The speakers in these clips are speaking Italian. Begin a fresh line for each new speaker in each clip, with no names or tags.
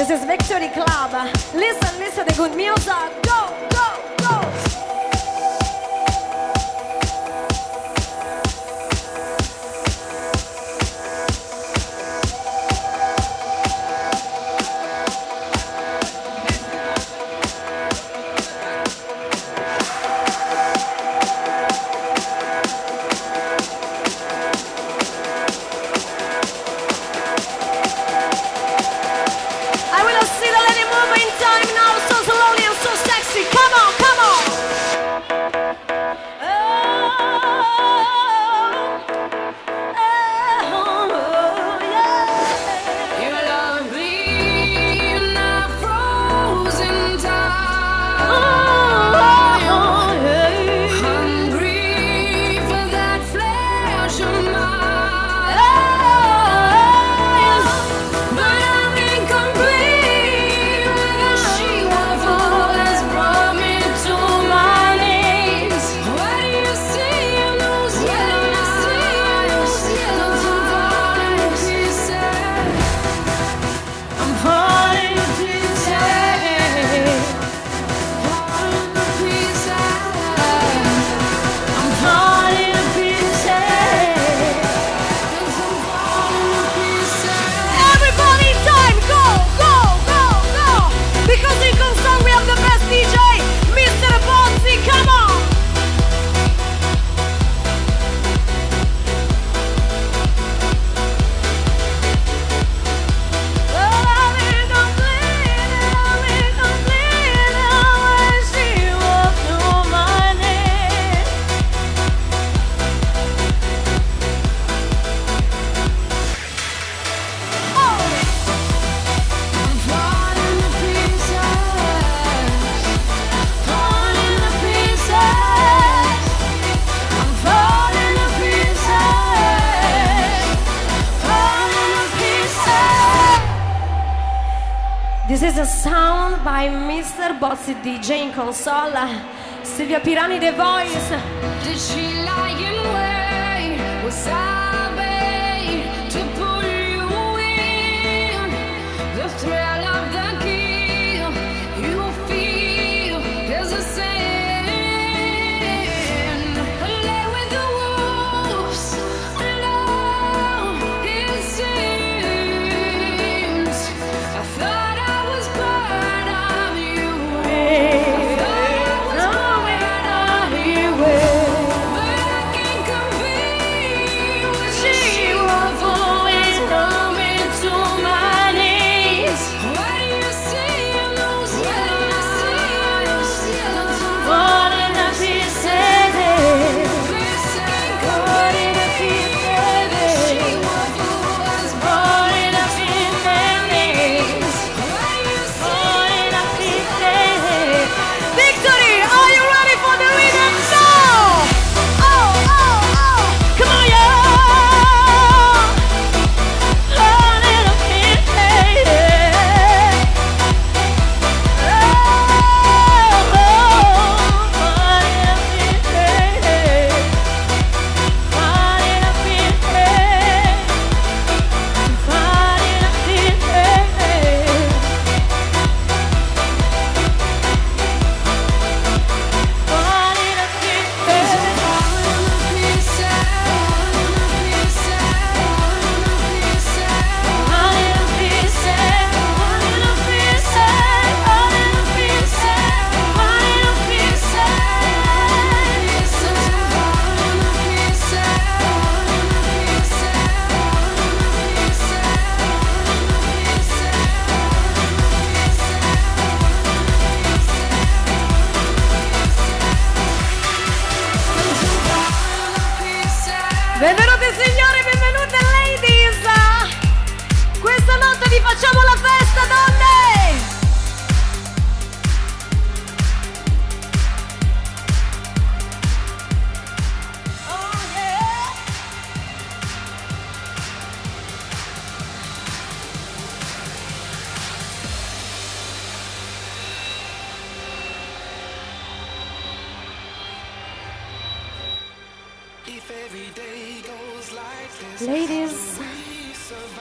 This is
Victory Club. Listen, listen to good music. Go! DJ in Consola, Silvia Pirani The Voice.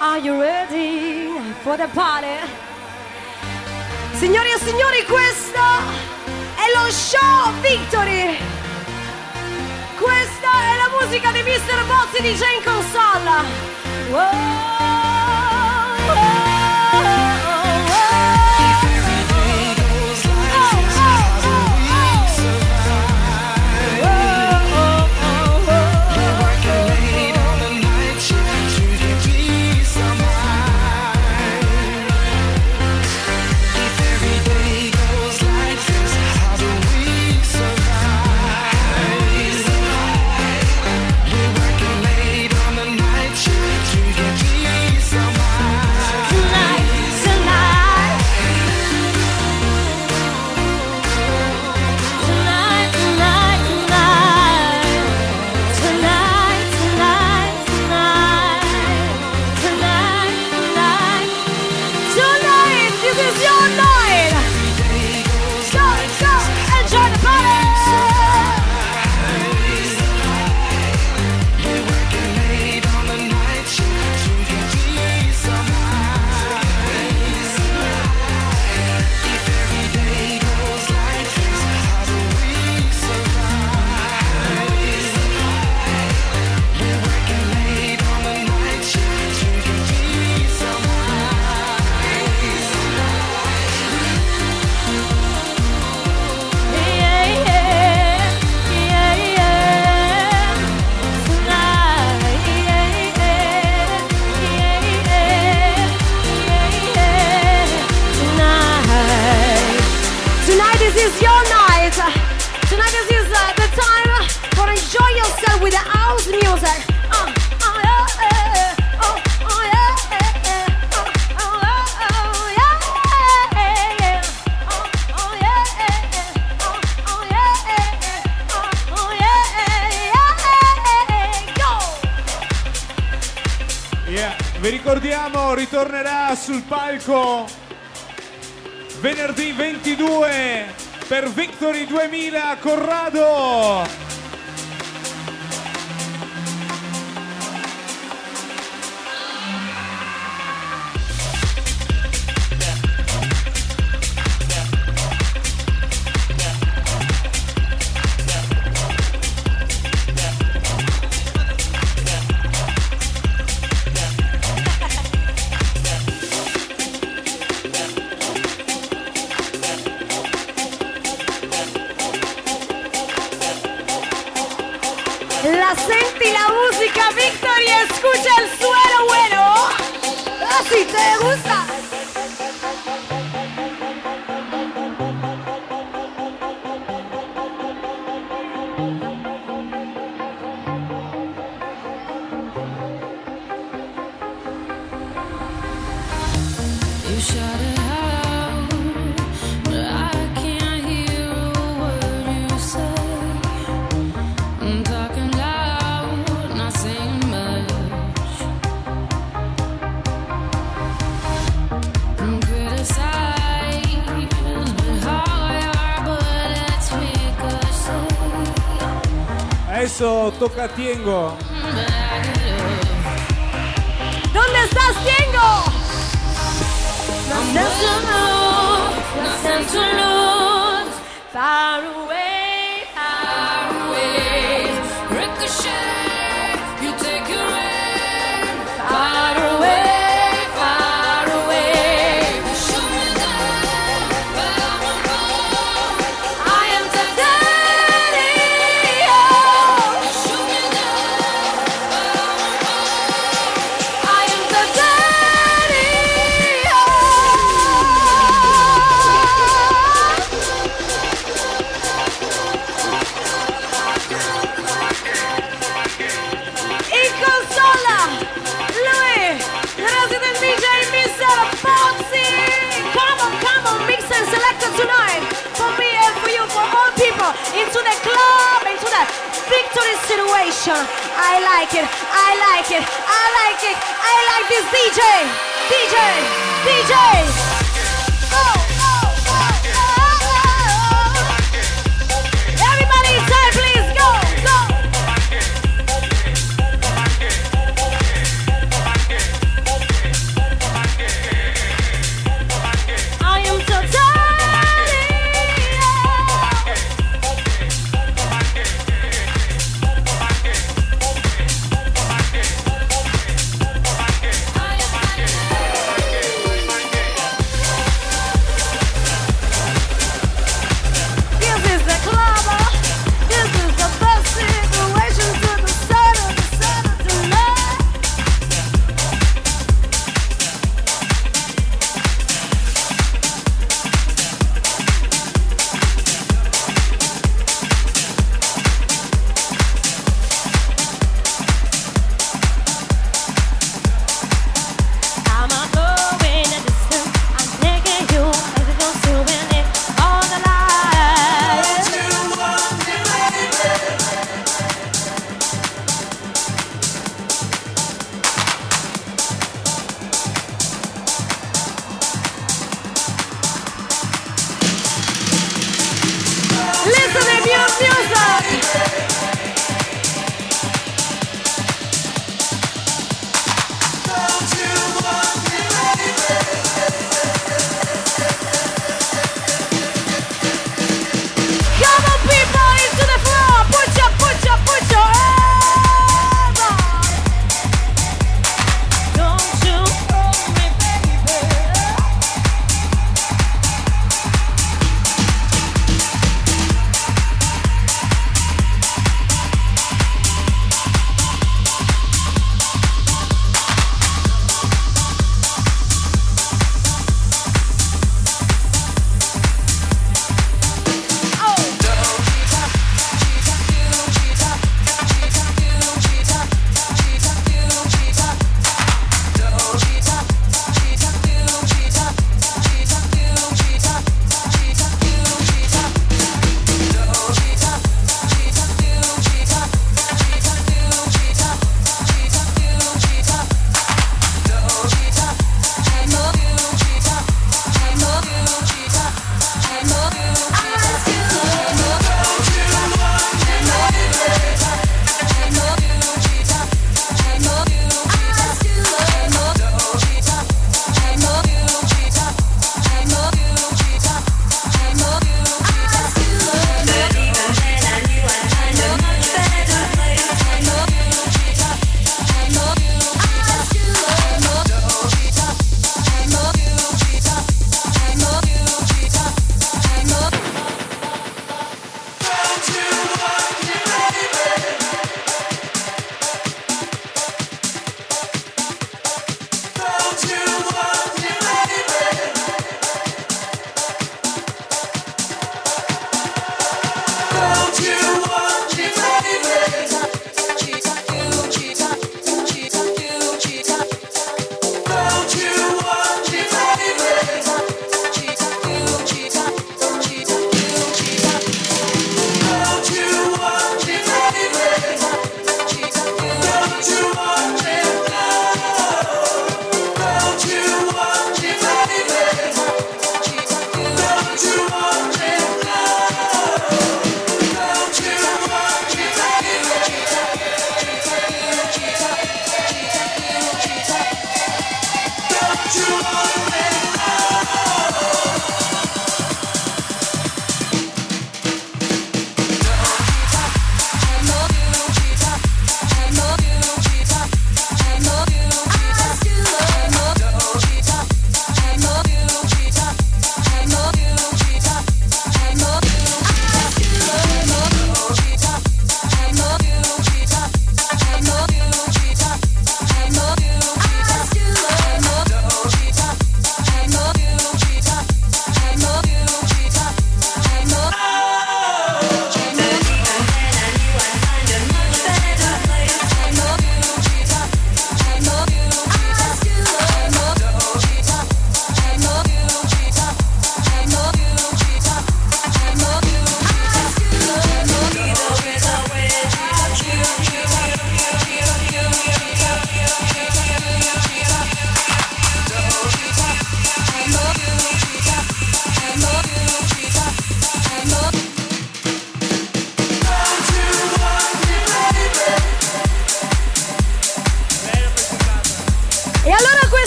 Are you ready for the party? Signori e signori, questo è lo show Victory! Questa è la musica di Mr. Bozzi di Jane Consalla! Wow.
sul palco
venerdì 22 per Victory 2000 Corrado.
Tocatiengo. I
like it. I like it. I like it. I like this DJ. DJ. DJ.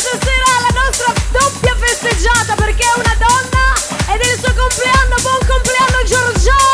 questa sera la nostra doppia festeggiata perché è una donna ed è il suo compleanno. Buon compleanno Giorgione!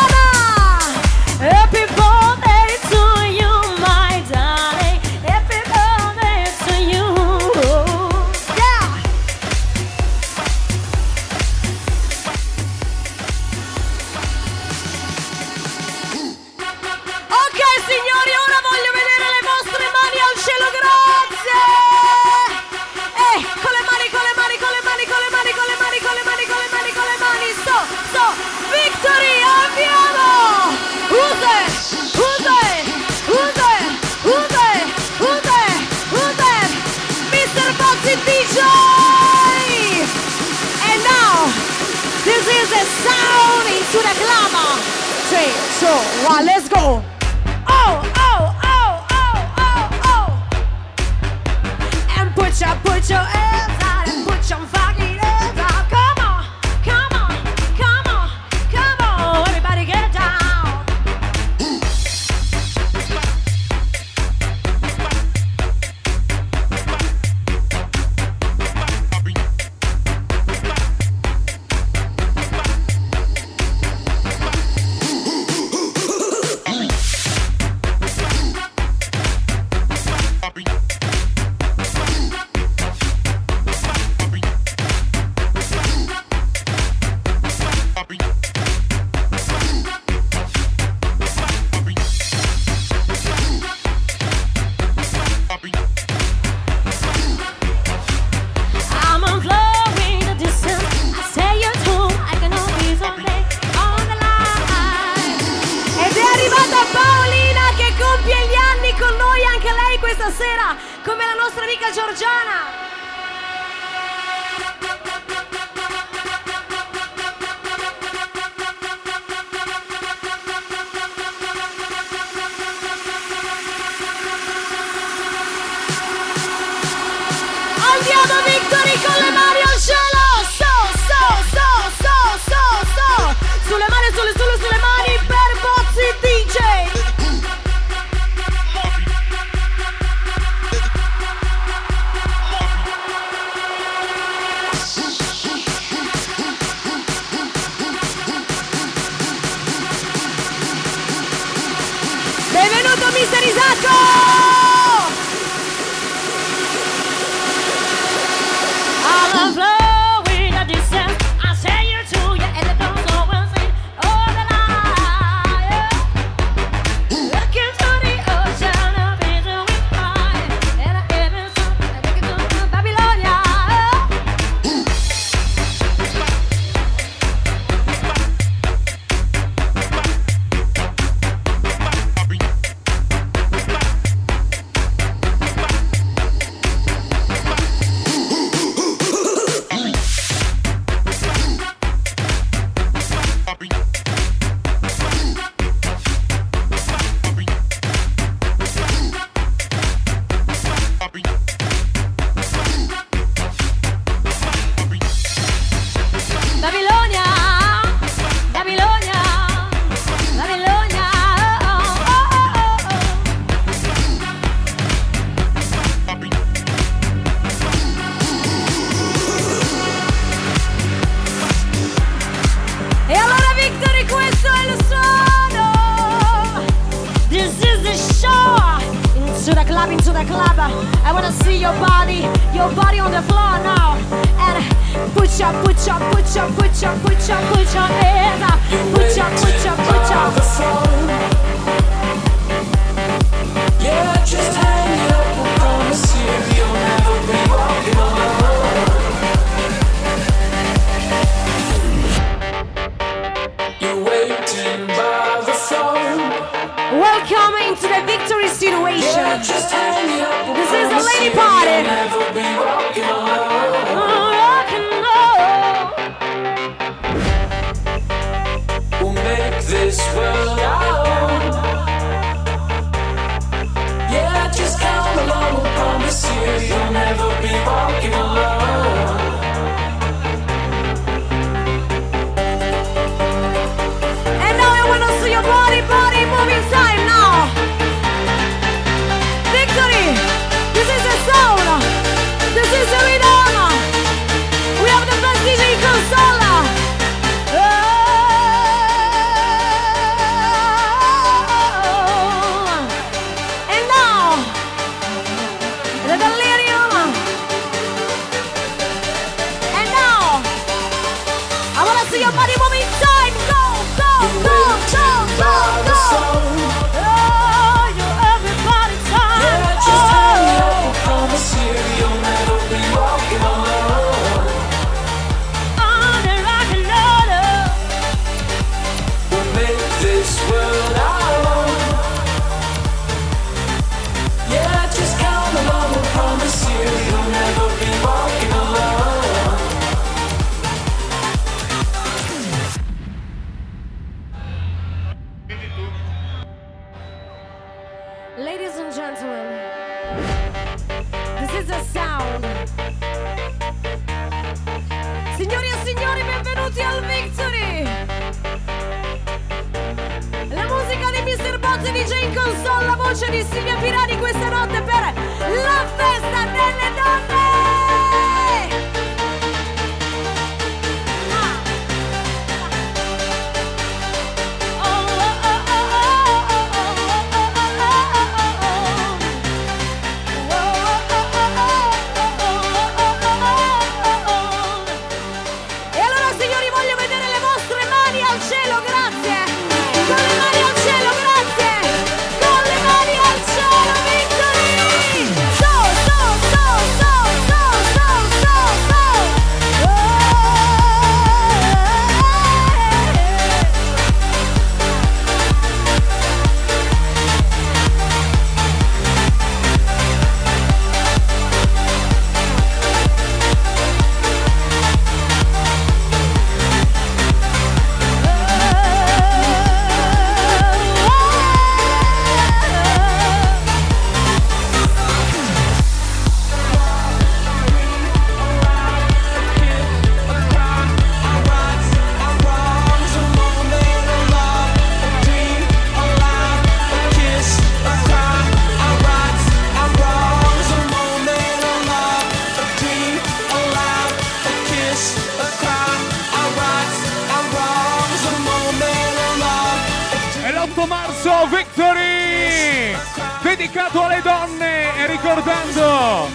ricordando,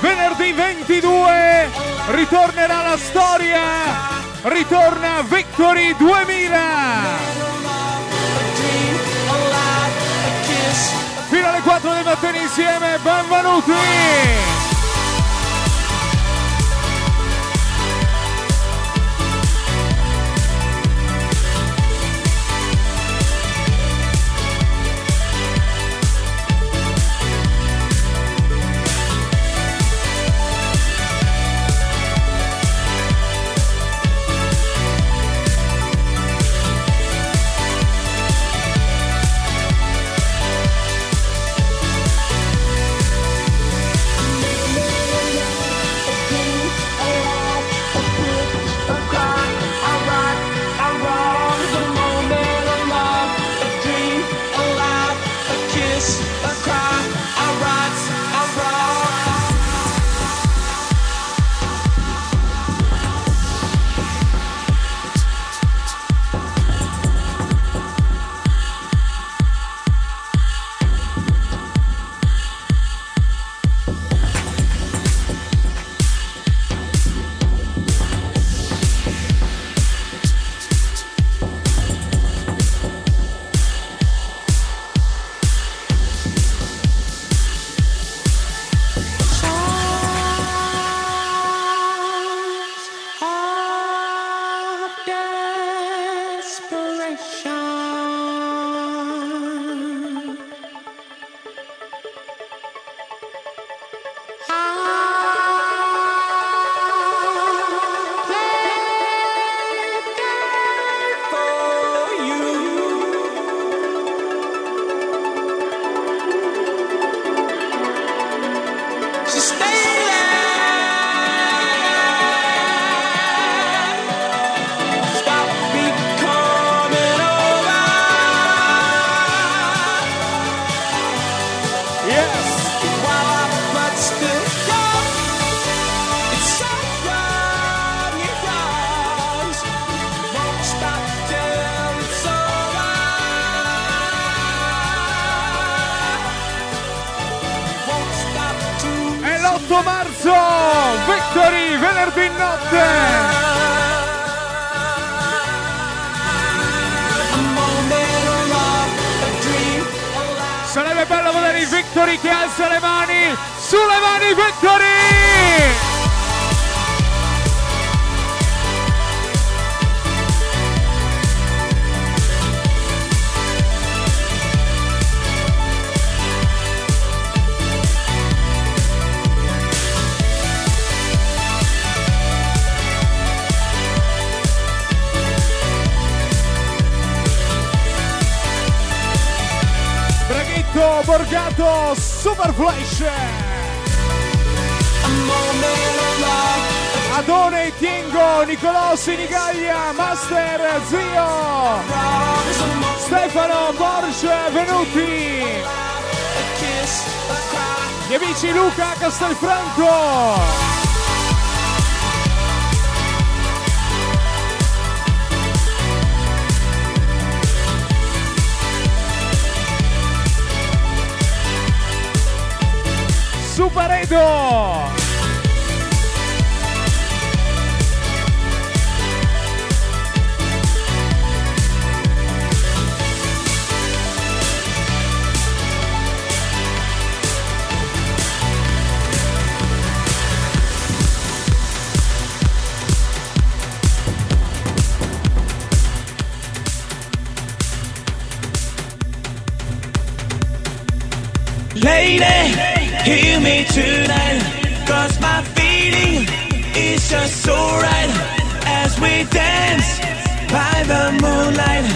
venerdì 22 ritornerà la storia, ritorna Victory 2000. Fino alle 4 del mattino insieme, benvenuti! marzo, Victory, venerdì notte! bello vedere i Victory che alza le mani! Sulle mani Victory! targato Super Flash.
Adone, Tiengo, Nicolò, Sinigaglia, Master, Zio, Stefano, Borges, Venuti. Gli amici Luca, Castelfranco. Super
tonight. Cause my feeling is just so right. As we dance by the moonlight.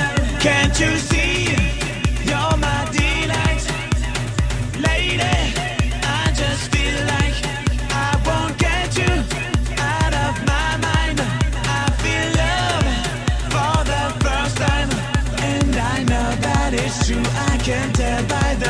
Can't you see? You're my delight. Lady, I just feel like I won't get you out of my mind. I feel love for the first time. And I know that it's true. I can tell by the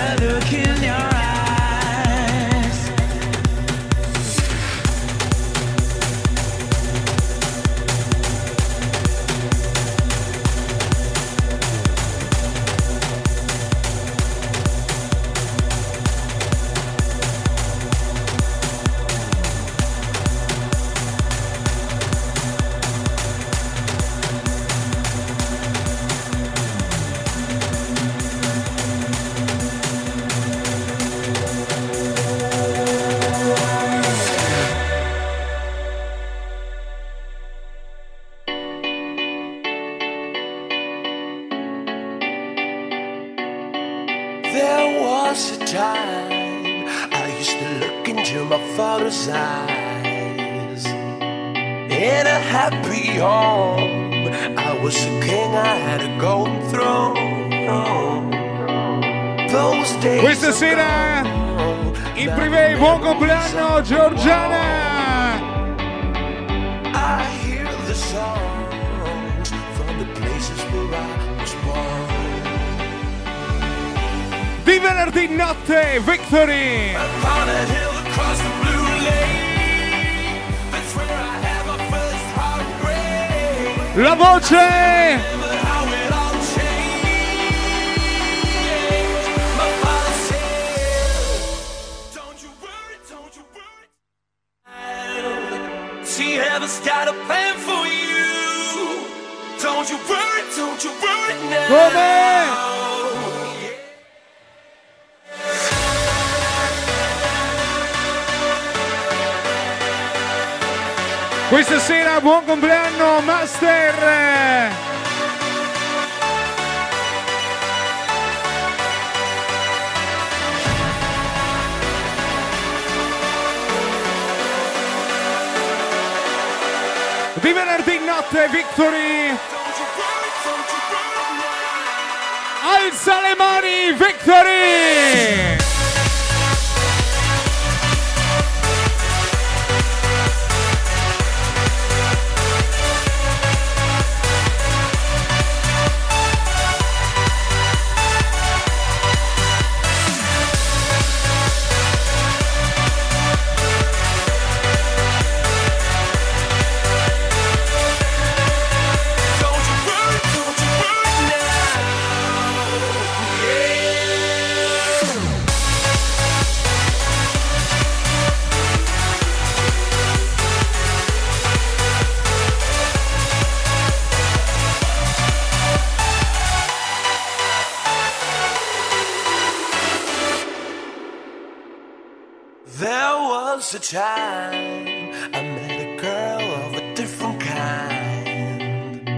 time I met a girl of a different kind.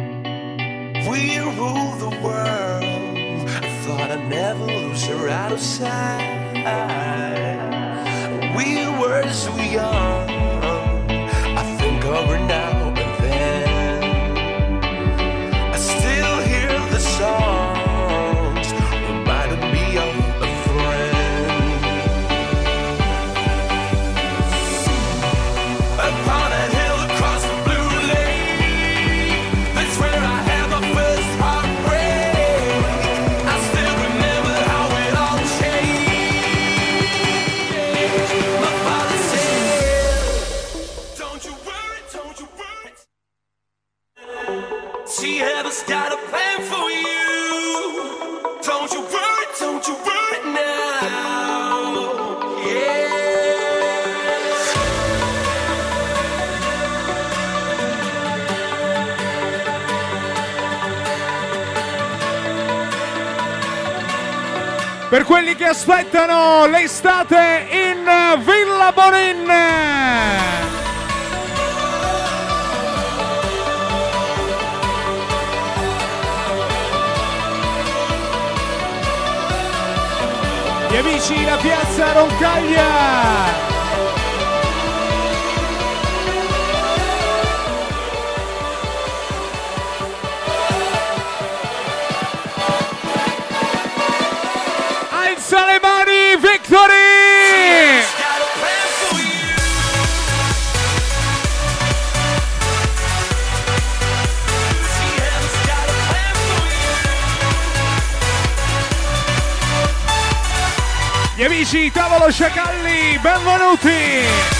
We rule the world. I thought I'd never lose her out of sight.
per quelli che aspettano l'estate in Villa Bonin. Gli amici, la piazza Roncaglia. Gli amici Tavolo Sciacalli, benvenuti!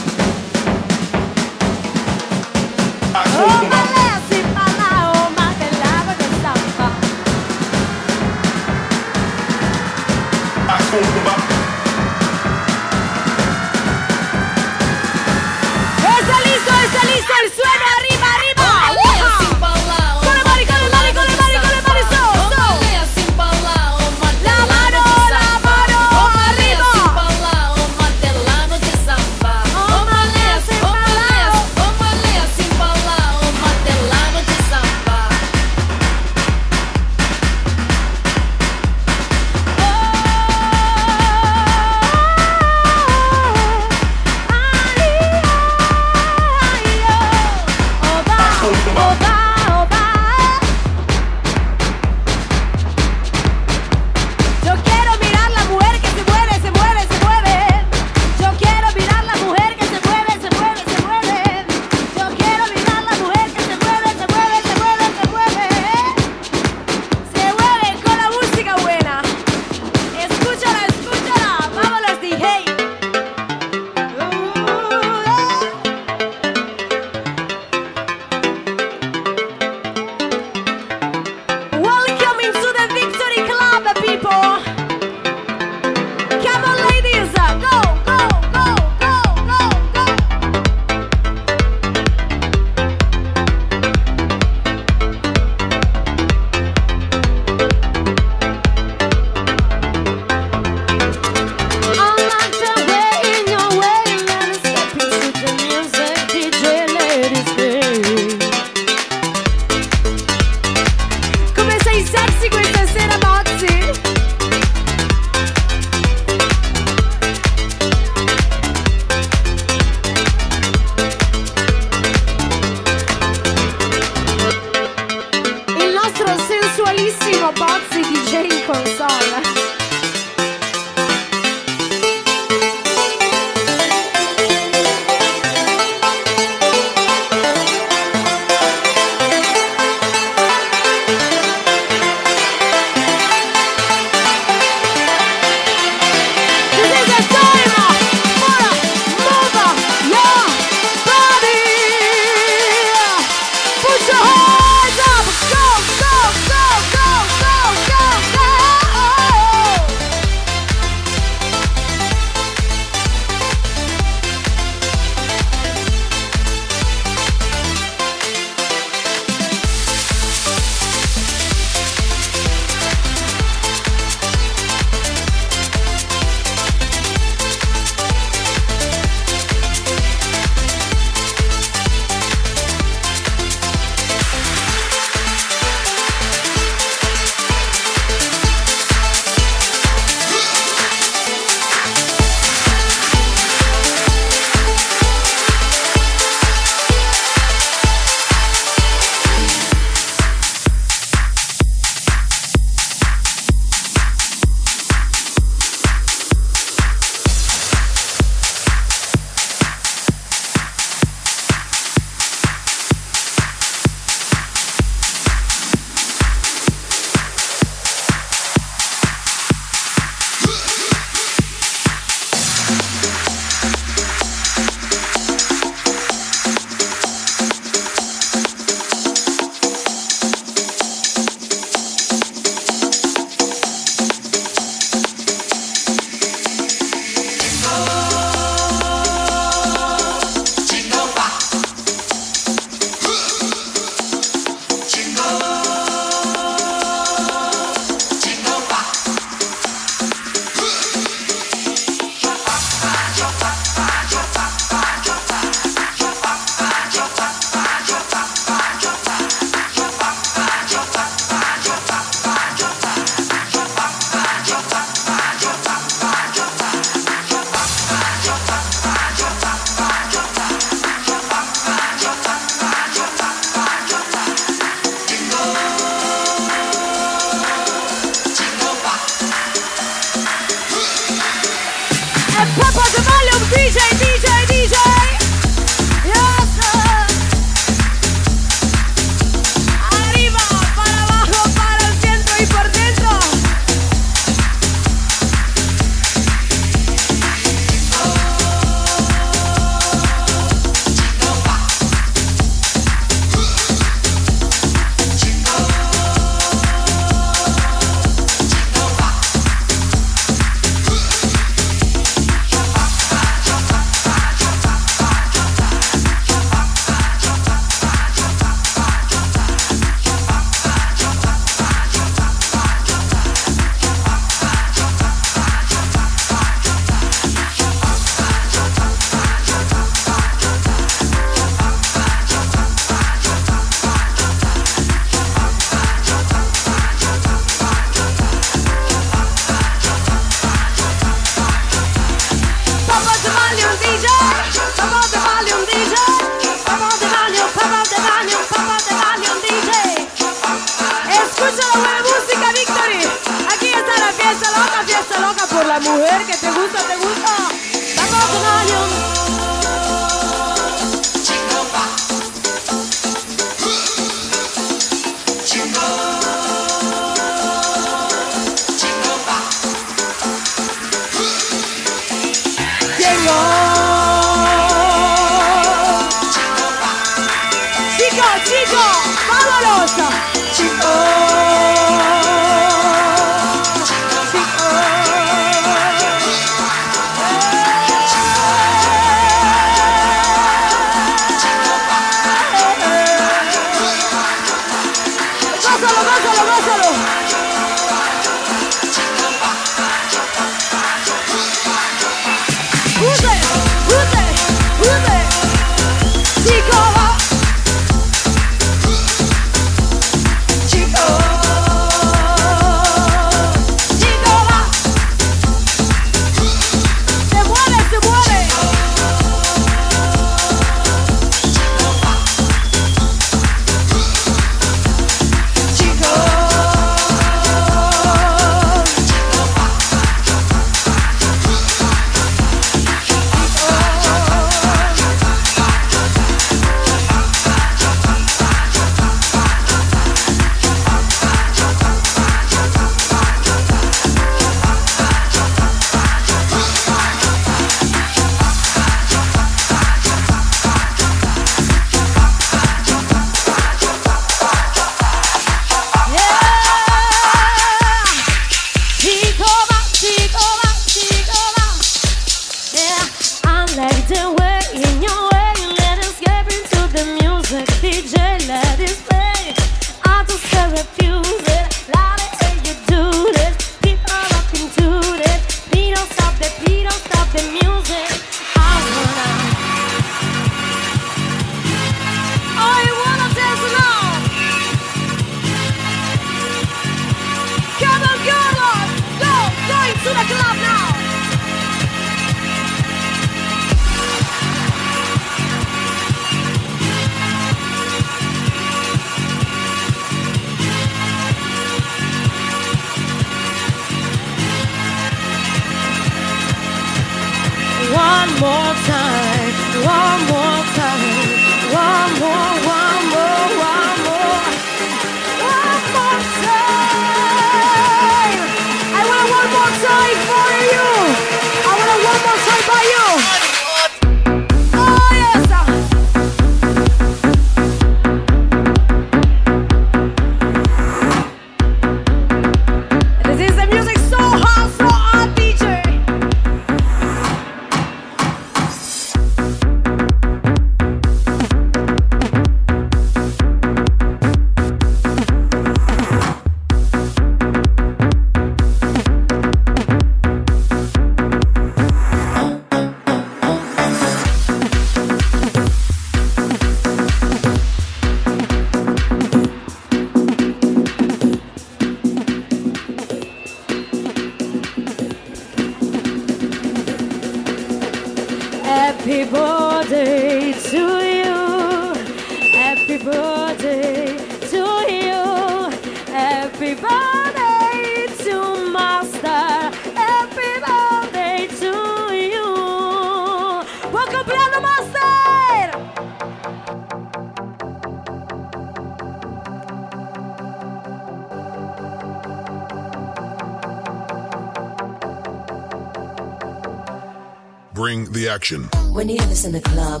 In the club,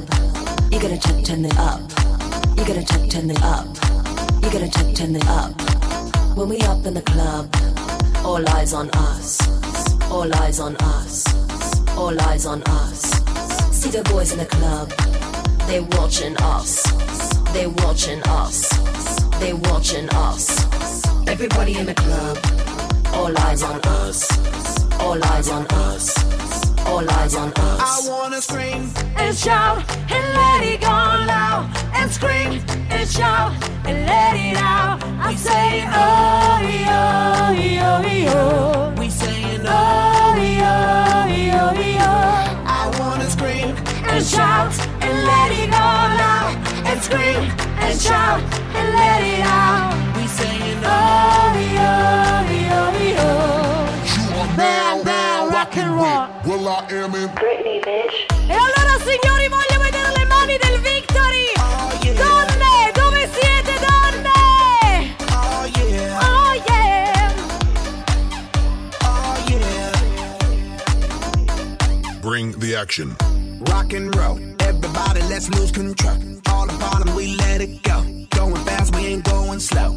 you
gotta turn, turn it up. You gotta turn, turn it up. You gotta turn, turn it up. When we up in the club, all eyes on us. All eyes on us. All eyes on us. See the boys in the club, they watching us. They watching us. They watching us. Everybody in the club, all eyes on us. All eyes on us. All eyes on us.
I wanna scream.
and shout and let it go loud and scream and shout and let it out. I say oh yo yo yo.
We saying
Oh yo yo yo.
I wanna scream.
And shout and let it go loud and scream and shout and let it out.
We saying
Oh
am in.
E allora signori voglio vedere le mani del Victory! Donne, dove siete donne?
Oh yeah,
Oh yeah!
oh yeah.
Bring the action.
Rock and roll, everybody, let's lose control. All the bottom, we let it go. Going fast, we ain't going slow.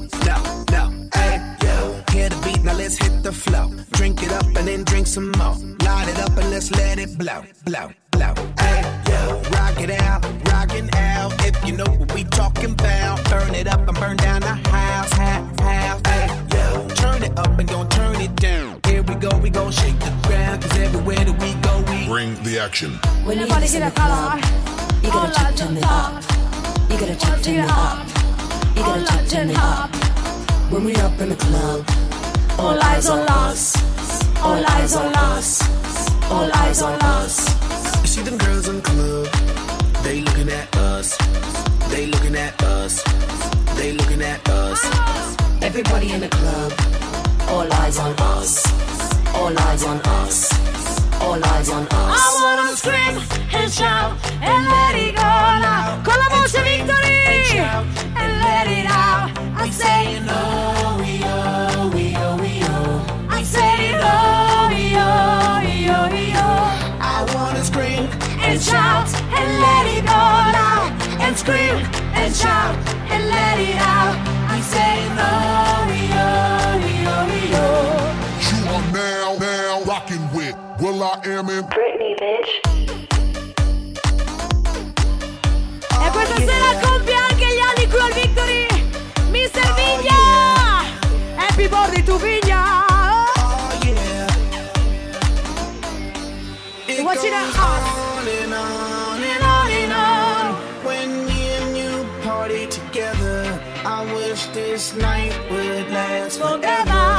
Blow, blow, blow. Hey, yo. Rock it out, rockin' out. If you know what we talking about, burn it up and burn down the house, house, house. Hey, yo. Turn it up and gon' turn it down. Here we go, we gon' shake the ground. Cause everywhere that we go, we
Bring the action.
When you
mani
in the club, you gotta check turn it up. You gotta check turn it up. You gotta check turn it up. When we up in the club, all eyes on us. All eyes on us. All eyes on us.
You see them girls in the club, they looking at us. They looking at us. They looking at us.
Everybody in the club, all eyes on us. All eyes on us. All eyes on us.
I
us.
wanna scream and shout and let it go now. Con la voce Victory! And let it out. I say
Oh, we oh, we oh, we oh.
I say oh, yo, oh, yo, and shout and let it go now and scream and shout and let it out. I say no, yo, yo, yo.
You are now, now rocking with Will I Am in.
E questa sera compie anche gli anni qui al Victory, Mr. Vigna. Happy birthday to Vigna.
Oh yeah. It
Watch it out.
This night would last forever.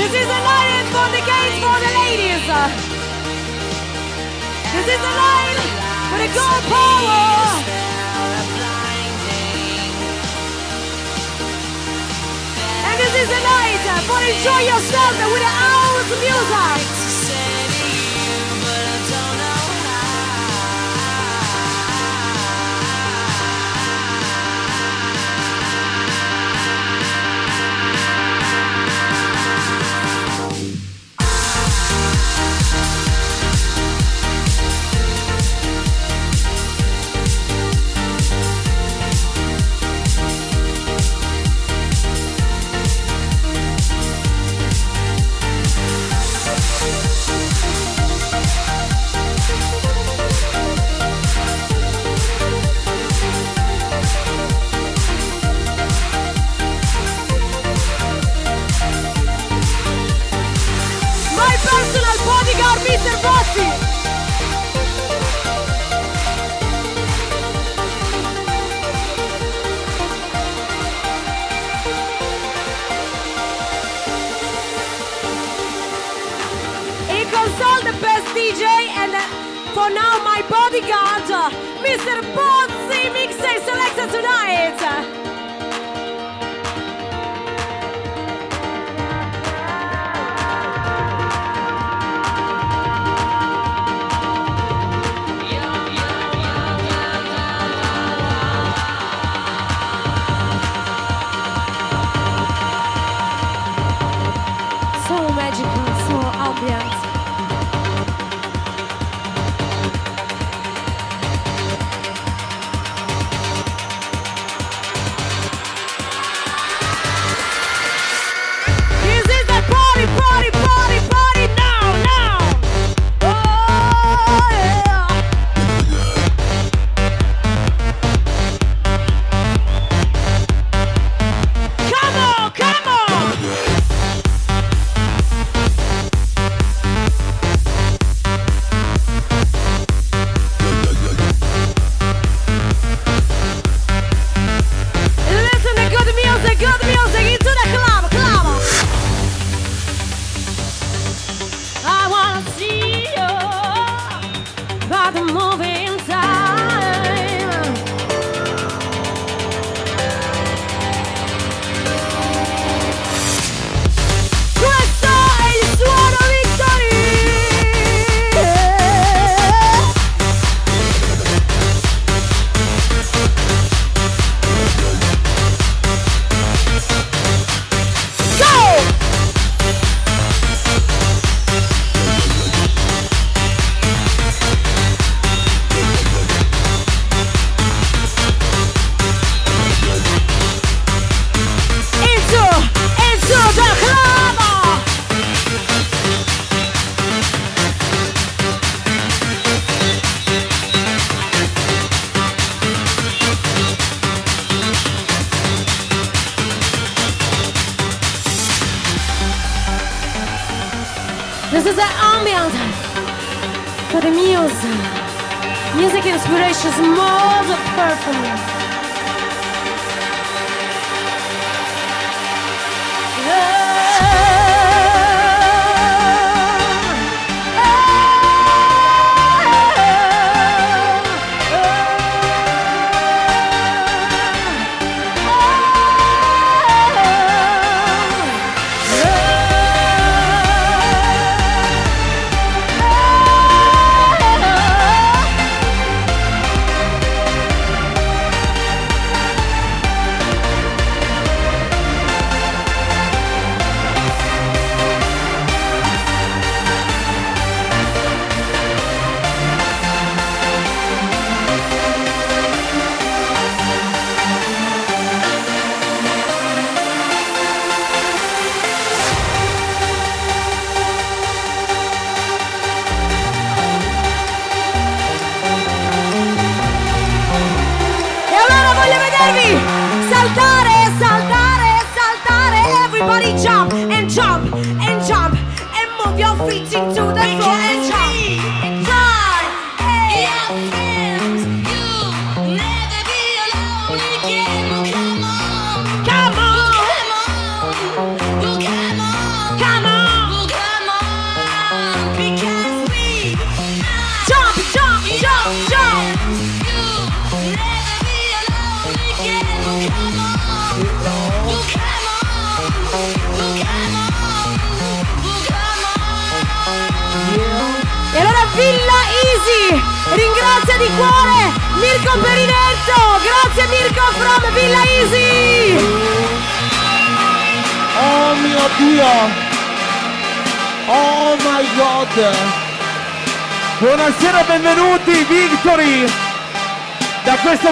This is a night for the gates for the ladies. This is a night for the girl power. And this is a night for enjoy yourself with the house music.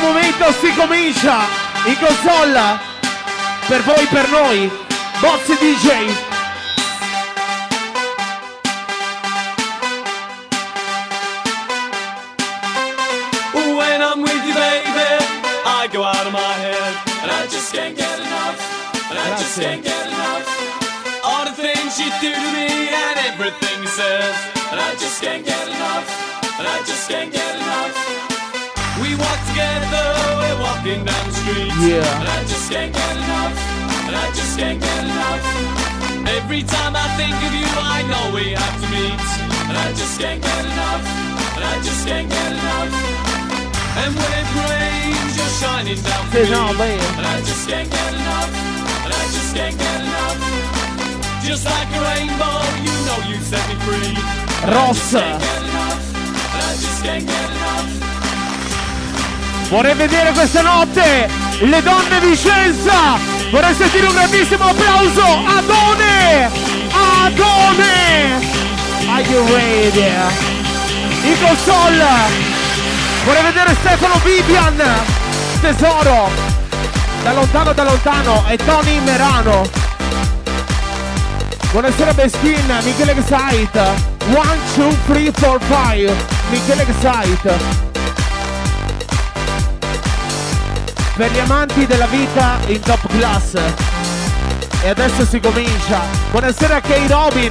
momento si comincia in console. Per voi, per noi, Bozzi DJ.
When I'm with you baby I go out of my head. And I just can't get enough. And I just can't get enough. All the things you do to me and everything you says, and I just can't get enough, and I just can't get enough walking down the street.
Yeah.
And I just can't get enough. And I just can't get enough. Every time I think of you, I know we have to meet. And I just can't get enough. And I just can't get enough. And when it rains, you're shining down for me. And I just can't get enough. And I just can't get enough. Just like a rainbow, you know you set me free.
Rossa.
And I just can't get enough. And I just can't get enough.
Vorrei vedere questa notte le donne Vicenza. Vorrei sentire un grandissimo applauso. Adone! Adone! Are you ready? In console. Vorrei vedere Stefano Vivian. Tesoro. Da lontano, da lontano. E Tony Merano. Buonasera Beschin, Michele Excite. 1, 2, 3, 4, 5. Michele Excite. Per gli amanti della vita in top class. E adesso si comincia. Buonasera Kay Robin.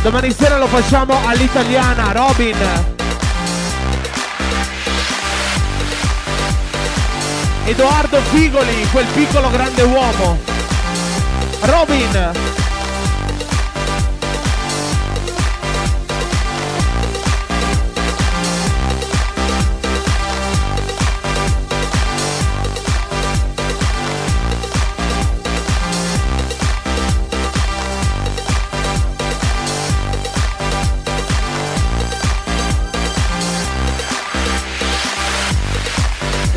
Domani sera lo facciamo all'italiana. Robin. Edoardo Figoli, quel piccolo grande uomo. Robin.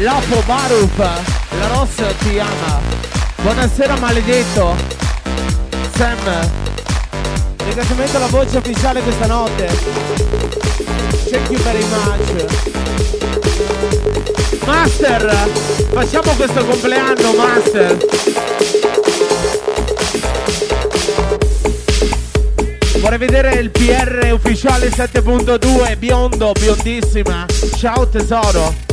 Lapo Baruf, la Rossa ti ama. Buonasera maledetto. Sam. Ringraziamento alla voce ufficiale questa notte. Thank you very much. Master, facciamo questo compleanno, Master. Vorrei vedere il PR ufficiale 7.2, biondo, biondissima. Ciao tesoro.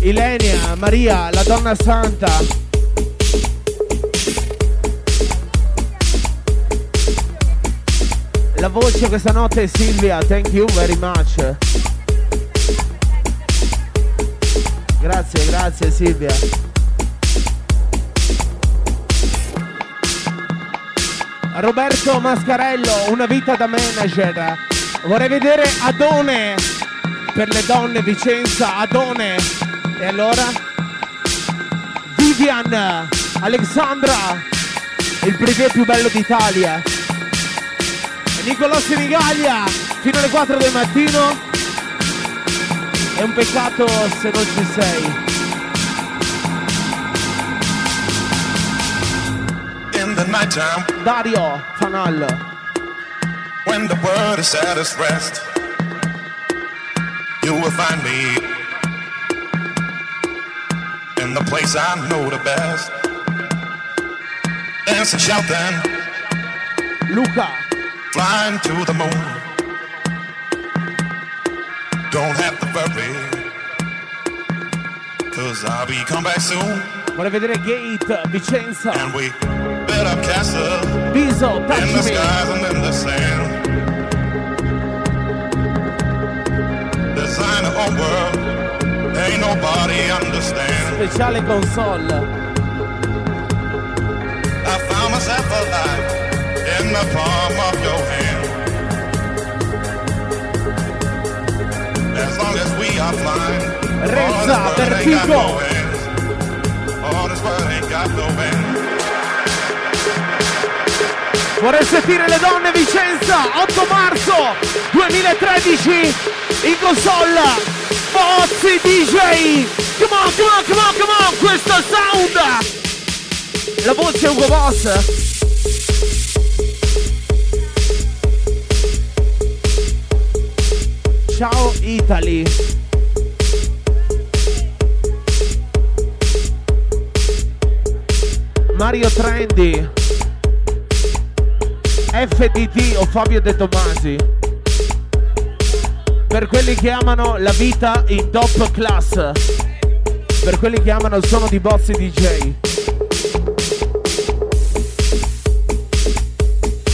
Ilenia, Maria, la donna santa. La voce questa notte è Silvia, thank you very much. Grazie, grazie Silvia. Roberto Mascarello, una vita da manager. Vorrei vedere Adone per le donne Vicenza, Adone. E allora? Vivian, Alexandra, il privé più bello d'Italia. Nicolò Senigallia, fino alle 4 del mattino. È un peccato se non ci sei.
In the nighttime,
Dario Fanal.
when the world is at its rest, you will find me in the place I know the best. Dancing, shouting,
Luca,
flying to the moon. Don't have to worry, cause I'll be come back soon.
vorrei vedere Gate, Vicenza,
And we build up castles
Viso,
in the skies and in the sand. Design a whole world, ain't nobody understand.
Speciale console.
I found myself alive in the palm of your hand. As long as we are flying,
Rezza,
no end. All this world ain't got no end.
Vorrei sentire le donne Vicenza, 8 marzo 2013 in console. Bozzi DJ. Come on, come on, come on, come on, questo sound. La voce è Ugo Boss. Ciao Italy. Mario Trendy. FDT o Fabio De Tomasi. Per quelli che amano la vita in top class. Per quelli che amano il suono di Bozzi DJ.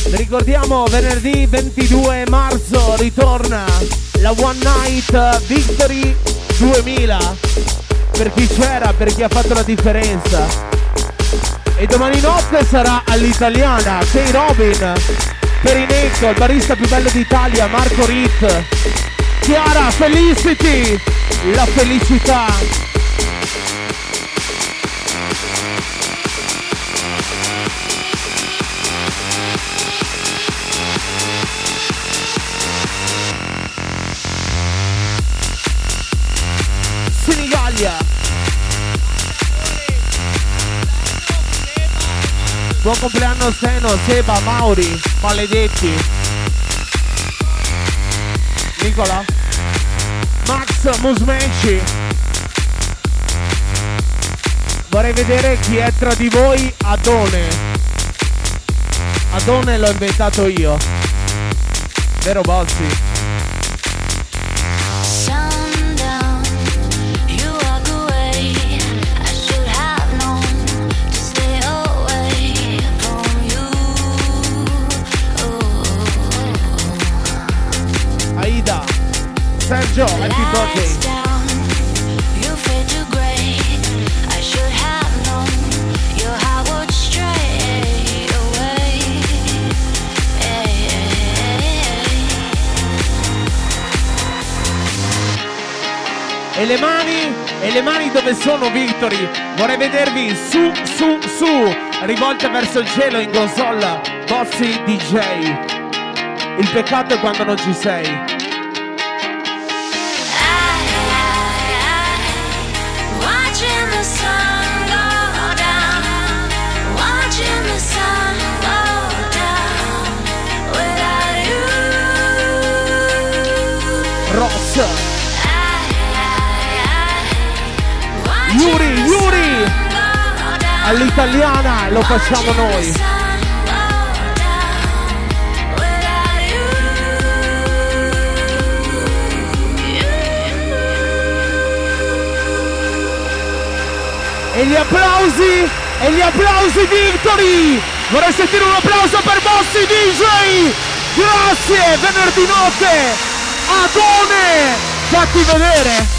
Vi ricordiamo venerdì 22 marzo ritorna la One Night Victory 2000 per chi c'era, per chi ha fatto la differenza. E domani notte sarà all'italiana K Robin Perinetto, il barista più bello d'Italia, Marco Rit. Chiara, Felicity, la felicità. Senigallia. Buon compleanno Seno, Seba, Mauri, maledetti. Nicola. Max Musmeci. Vorrei vedere chi è tra di voi Adone. Adone l'ho inventato io. Vero Bossi?
Would stray away.
E le mani? E le mani dove sono Victory? Vorrei vedervi su, su, su, rivolte verso il cielo in console, Bossy DJ. Il peccato è quando non ci sei. Ross. Yuri, Yuri! All'italiana lo facciamo noi. E gli applausi, e gli applausi Victory! Vorrei sentire un applauso per Bossi DJ! Grazie, venerdì notte! Adone! Fatti vedere!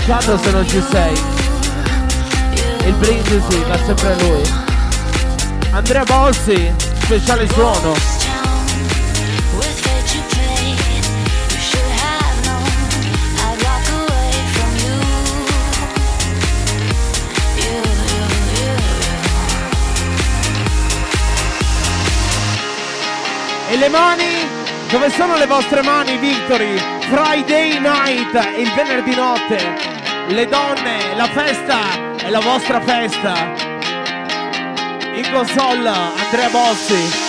Peccato se non ci sei. Il brindisi va sempre a lui. Andrea Bossi, speciale suono. E le mani? Dove sono le vostre mani, Victory? Friday night, il venerdì notte. Le donne, la festa è la vostra festa. In console, Andrea Bossi.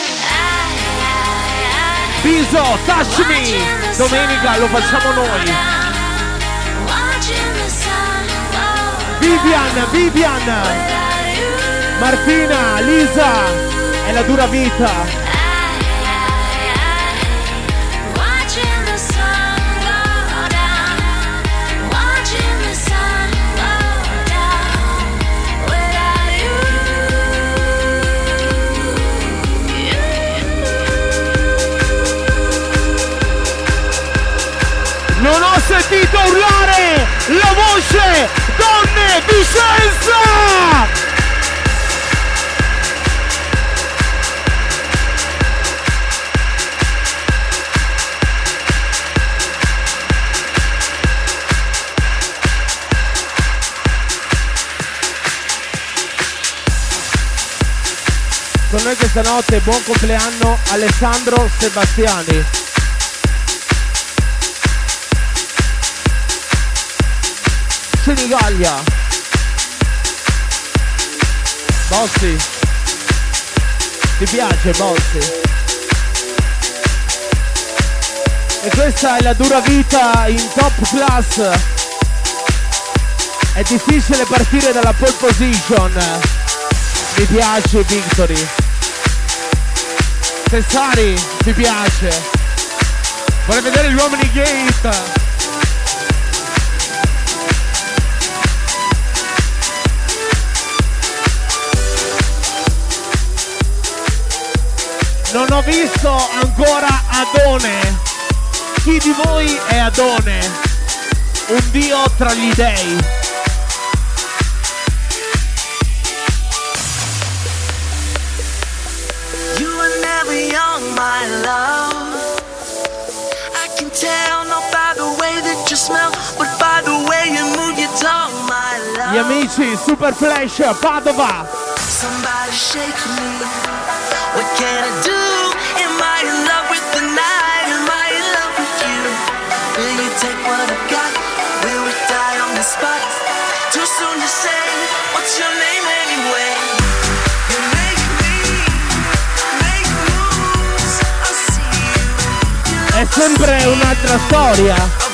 Biso, touch me! Domenica lo facciamo noi. Vivian, Vivian! Martina, Lisa! È la dura vita. Non ho sentito urlare la voce Donne Vicenza! Con noi questa notte buon compleanno Alessandro Sebastiani. Senigallia. Bossi. Ti piace Bossi? E questa è la dura vita in top class. È difficile partire dalla pole position. Mi piace Victory. Tessari, mi piace. Vorrei vedere gli uomini gate. Non ho visto ancora Adone. Chi di voi è Adone? Un dio tra gli dei.
You were never young, my love. I can tell not by the way that you smell, but by the way you move your tongue, my
Gli amici Super Flash Padova.
Somebody shake me. What can I do? Am I in love with the night? Am I in love with you? Will you take what I got? Will we die on the spot? Too soon to say. What's your name anyway? You make me make moves. I see you.
È sempre un'altra storia.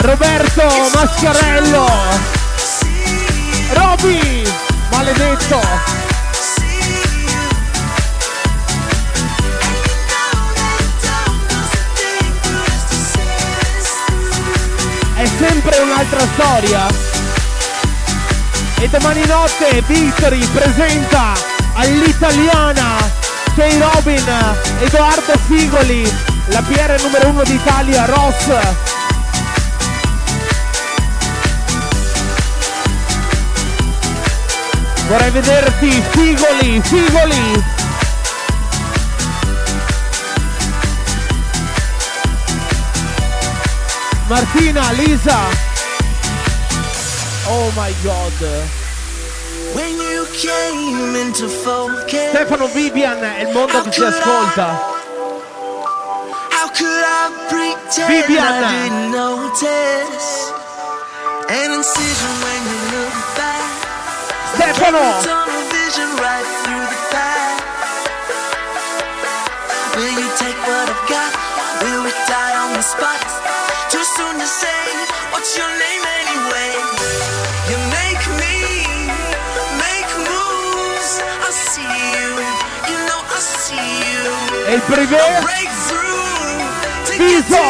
Roberto Mascarello. Roby, maledetto. È sempre un'altra storia. E domani notte Victory presenta all'italiana J. Robin, Edoardo Figoli, la PR numero uno d'Italia, Ross. Vorrei vederti Figoli, Figoli. Martina, Lisa. Oh my god.
When you came into focus,
Stefano Vivian è il mondo che ci ascolta.
how could I pretend
Vivian. Stefano.
Tunnel vision right through the path. Will you take what I've got? Will we die on the spot? Too soon to say. What's your name anyway? You make me make moves. I see you. You know I see you.
E il privé
Breakthrough. to get
Viso.